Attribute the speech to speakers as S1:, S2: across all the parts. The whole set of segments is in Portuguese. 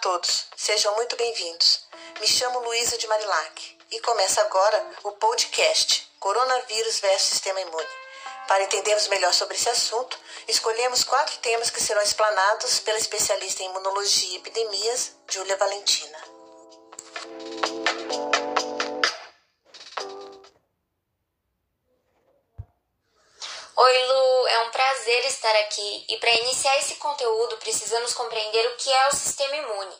S1: todos, sejam muito bem-vindos. Me chamo Luísa de Marilac e começa agora o podcast Coronavírus versus Sistema Imune. Para entendermos melhor sobre esse assunto, escolhemos quatro temas que serão explanados pela especialista em imunologia e epidemias, Júlia Valentina.
S2: Um prazer estar aqui e para iniciar esse conteúdo precisamos compreender o que é o sistema imune.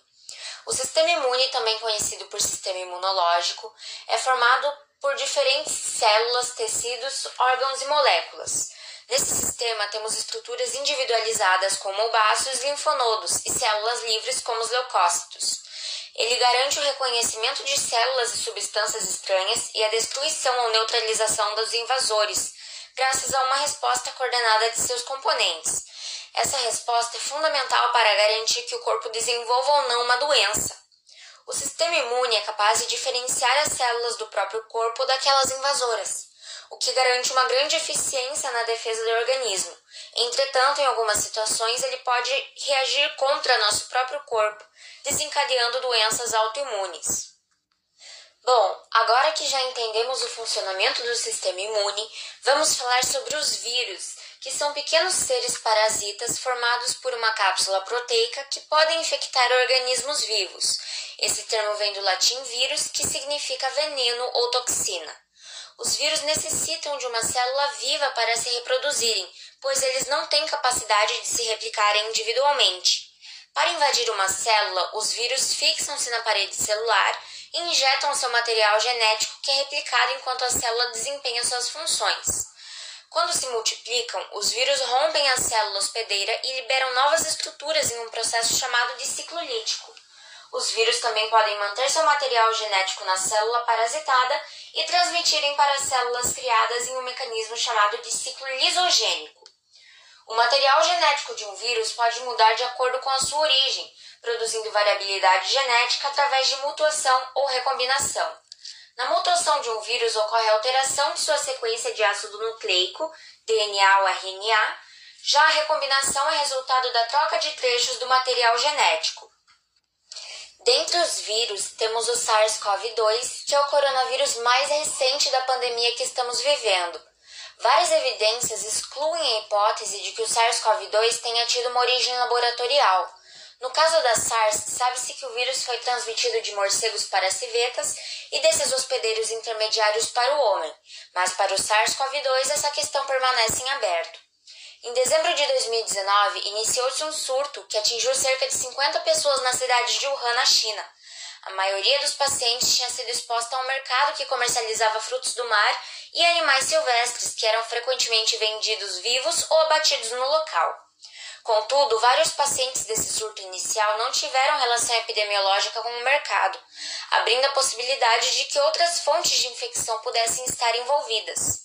S2: O sistema imune, também conhecido por sistema imunológico, é formado por diferentes células, tecidos, órgãos e moléculas. Nesse sistema temos estruturas individualizadas como baços, linfonodos e células livres como os leucócitos. Ele garante o reconhecimento de células e substâncias estranhas e a destruição ou neutralização dos invasores, graças a uma resposta coordenada de seus componentes. Essa resposta é fundamental para garantir que o corpo desenvolva ou não uma doença. O sistema imune é capaz de diferenciar as células do próprio corpo daquelas invasoras, o que garante uma grande eficiência na defesa do organismo. Entretanto, em algumas situações, ele pode reagir contra nosso próprio corpo, desencadeando doenças autoimunes. Bom, agora que já entendemos o funcionamento do sistema imune, vamos falar sobre os vírus, que são pequenos seres parasitas formados por uma cápsula proteica que podem infectar organismos vivos. Esse termo vem do latim vírus, que significa veneno ou toxina. Os vírus necessitam de uma célula viva para se reproduzirem, pois eles não têm capacidade de se replicarem individualmente. Para invadir uma célula, os vírus fixam-se na parede celular e injetam seu material genético que é replicado enquanto a célula desempenha suas funções. Quando se multiplicam, os vírus rompem a célula hospedeira e liberam novas estruturas em um processo chamado de ciclo lítico. Os vírus também podem manter seu material genético na célula parasitada e transmitirem para as células criadas em um mecanismo chamado de ciclo lisogênico. O material genético de um vírus pode mudar de acordo com a sua origem, produzindo variabilidade genética através de mutação ou recombinação. Na mutação de um vírus ocorre a alteração de sua sequência de ácido nucleico, DNA ou RNA, já a recombinação é resultado da troca de trechos do material genético. Dentre os vírus, temos o SARS-CoV-2, que é o coronavírus mais recente da pandemia que estamos vivendo. Várias evidências excluem a hipótese de que o SARS-CoV-2 tenha tido uma origem laboratorial. No caso da SARS, sabe-se que o vírus foi transmitido de morcegos para civetas e desses hospedeiros intermediários para o homem, mas para o SARS-CoV-2 essa questão permanece em aberto. Em dezembro de 2019, iniciou-se um surto que atingiu cerca de 50 pessoas na cidade de Wuhan, na China. A maioria dos pacientes tinha sido exposta a um mercado que comercializava frutos do mar e animais silvestres que eram frequentemente vendidos vivos ou abatidos no local. Contudo, vários pacientes desse surto inicial não tiveram relação epidemiológica com o mercado, abrindo a possibilidade de que outras fontes de infecção pudessem estar envolvidas.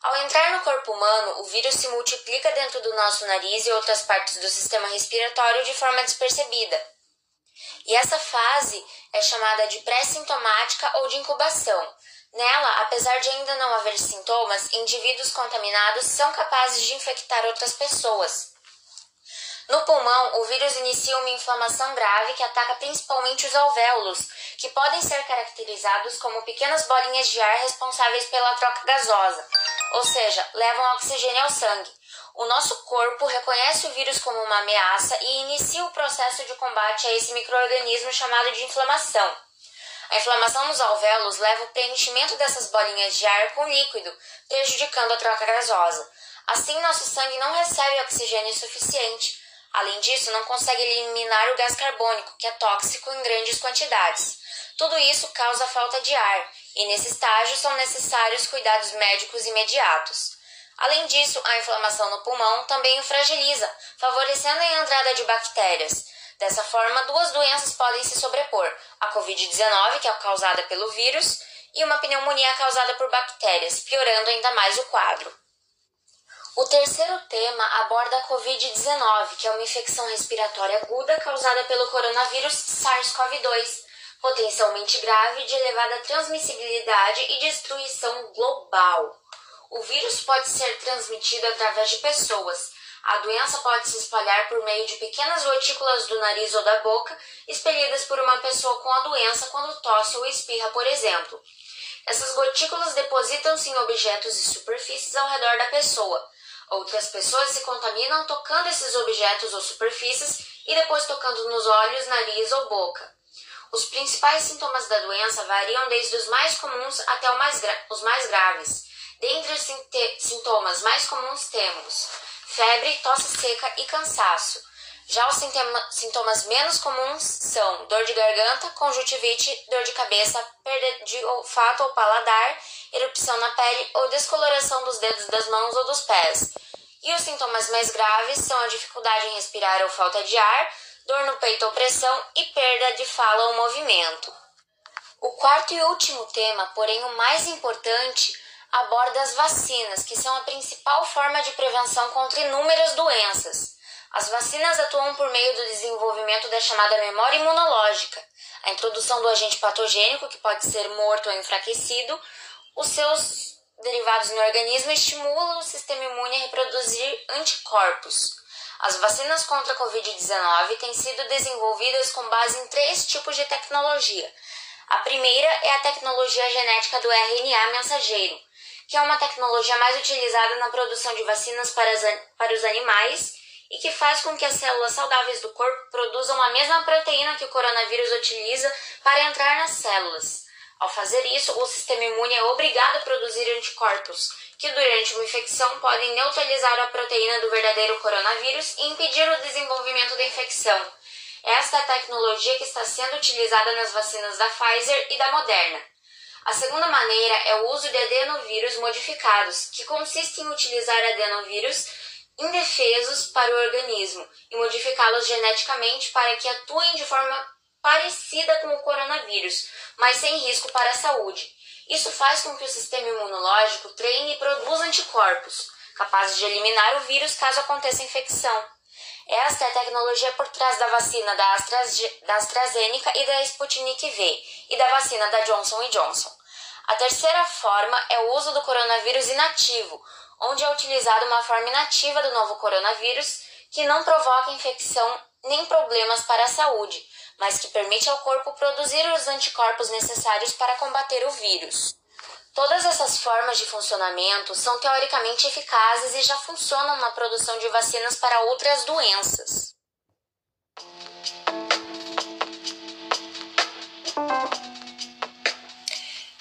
S2: Ao entrar no corpo humano, o vírus se multiplica dentro do nosso nariz e outras partes do sistema respiratório de forma despercebida. E essa fase é chamada de pré-sintomática ou de incubação. Nela, apesar de ainda não haver sintomas, indivíduos contaminados são capazes de infectar outras pessoas. No pulmão, o vírus inicia uma inflamação grave que ataca principalmente os alvéolos, que podem ser caracterizados como pequenas bolinhas de ar responsáveis pela troca gasosa, ou seja, levam oxigênio ao sangue. O nosso corpo reconhece o vírus como uma ameaça e inicia o processo de combate a esse microorganismo chamado de inflamação. A inflamação nos alvéolos leva ao preenchimento dessas bolinhas de ar com líquido, prejudicando a troca gasosa. Assim, nosso sangue não recebe oxigênio suficiente, Além disso, não consegue eliminar o gás carbônico, que é tóxico em grandes quantidades. Tudo isso causa falta de ar, e nesse estágio são necessários cuidados médicos imediatos. Além disso, a inflamação no pulmão também o fragiliza, favorecendo a entrada de bactérias. Dessa forma, duas doenças podem se sobrepor: a Covid-19, que é causada pelo vírus, e uma pneumonia causada por bactérias, piorando ainda mais o quadro. O terceiro tema aborda a Covid-19, que é uma infecção respiratória aguda causada pelo coronavírus SARS-CoV-2, potencialmente grave, de elevada transmissibilidade e destruição global. O vírus pode ser transmitido através de pessoas. A doença pode se espalhar por meio de pequenas gotículas do nariz ou da boca, expelidas por uma pessoa com a doença quando tosse ou espirra, por exemplo. Essas gotículas depositam-se em objetos e superfícies ao redor da pessoa. Outras pessoas se contaminam tocando esses objetos ou superfícies e depois tocando nos olhos, nariz ou boca. Os principais sintomas da doença variam desde os mais comuns até os mais graves. Dentre os sintomas mais comuns temos febre, tosse seca e cansaço. Já os sintomas menos comuns são dor de garganta, conjuntivite, dor de cabeça, perda de olfato ou paladar, erupção na pele ou descoloração dos dedos das mãos ou dos pés. E os sintomas mais graves são a dificuldade em respirar ou falta de ar, dor no peito ou pressão e perda de fala ou movimento. O quarto e último tema, porém o mais importante, aborda as vacinas, que são a principal forma de prevenção contra inúmeras doenças. As vacinas atuam por meio do desenvolvimento da chamada memória imunológica, a introdução do agente patogênico, que pode ser morto ou enfraquecido, os seus derivados no organismo estimulam o sistema imune a reproduzir anticorpos. As vacinas contra a Covid-19 têm sido desenvolvidas com base em três tipos de tecnologia. A primeira é a tecnologia genética do RNA mensageiro, que é uma tecnologia mais utilizada na produção de vacinas para, as, para os animais e que faz com que as células saudáveis do corpo produzam a mesma proteína que o coronavírus utiliza para entrar nas células. Ao fazer isso, o sistema imune é obrigado a produzir anticorpos, que durante uma infecção podem neutralizar a proteína do verdadeiro coronavírus e impedir o desenvolvimento da infecção. Esta é a tecnologia que está sendo utilizada nas vacinas da Pfizer e da Moderna. A segunda maneira é o uso de adenovírus modificados, que consiste em utilizar adenovírus indefesos para o organismo e modificá-los geneticamente para que atuem de forma parecida com o coronavírus, mas sem risco para a saúde. Isso faz com que o sistema imunológico treine e produza anticorpos, capazes de eliminar o vírus caso aconteça infecção. Esta é a tecnologia por trás da vacina da, da AstraZeneca e da Sputnik V e da vacina da Johnson Johnson. A terceira forma é o uso do coronavírus inativo, onde é utilizada uma forma inativa do novo coronavírus que não provoca infecção nem problemas para a saúde, mas que permite ao corpo produzir os anticorpos necessários para combater o vírus. Todas essas formas de funcionamento são teoricamente eficazes e já funcionam na produção de vacinas para outras doenças.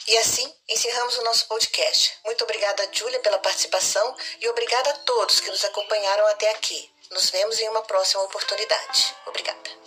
S1: E assim encerramos o nosso podcast. Muito obrigada, Júlia, pela participação e obrigada a todos que nos acompanharam até aqui. Nos vemos em uma próxima oportunidade. Obrigada.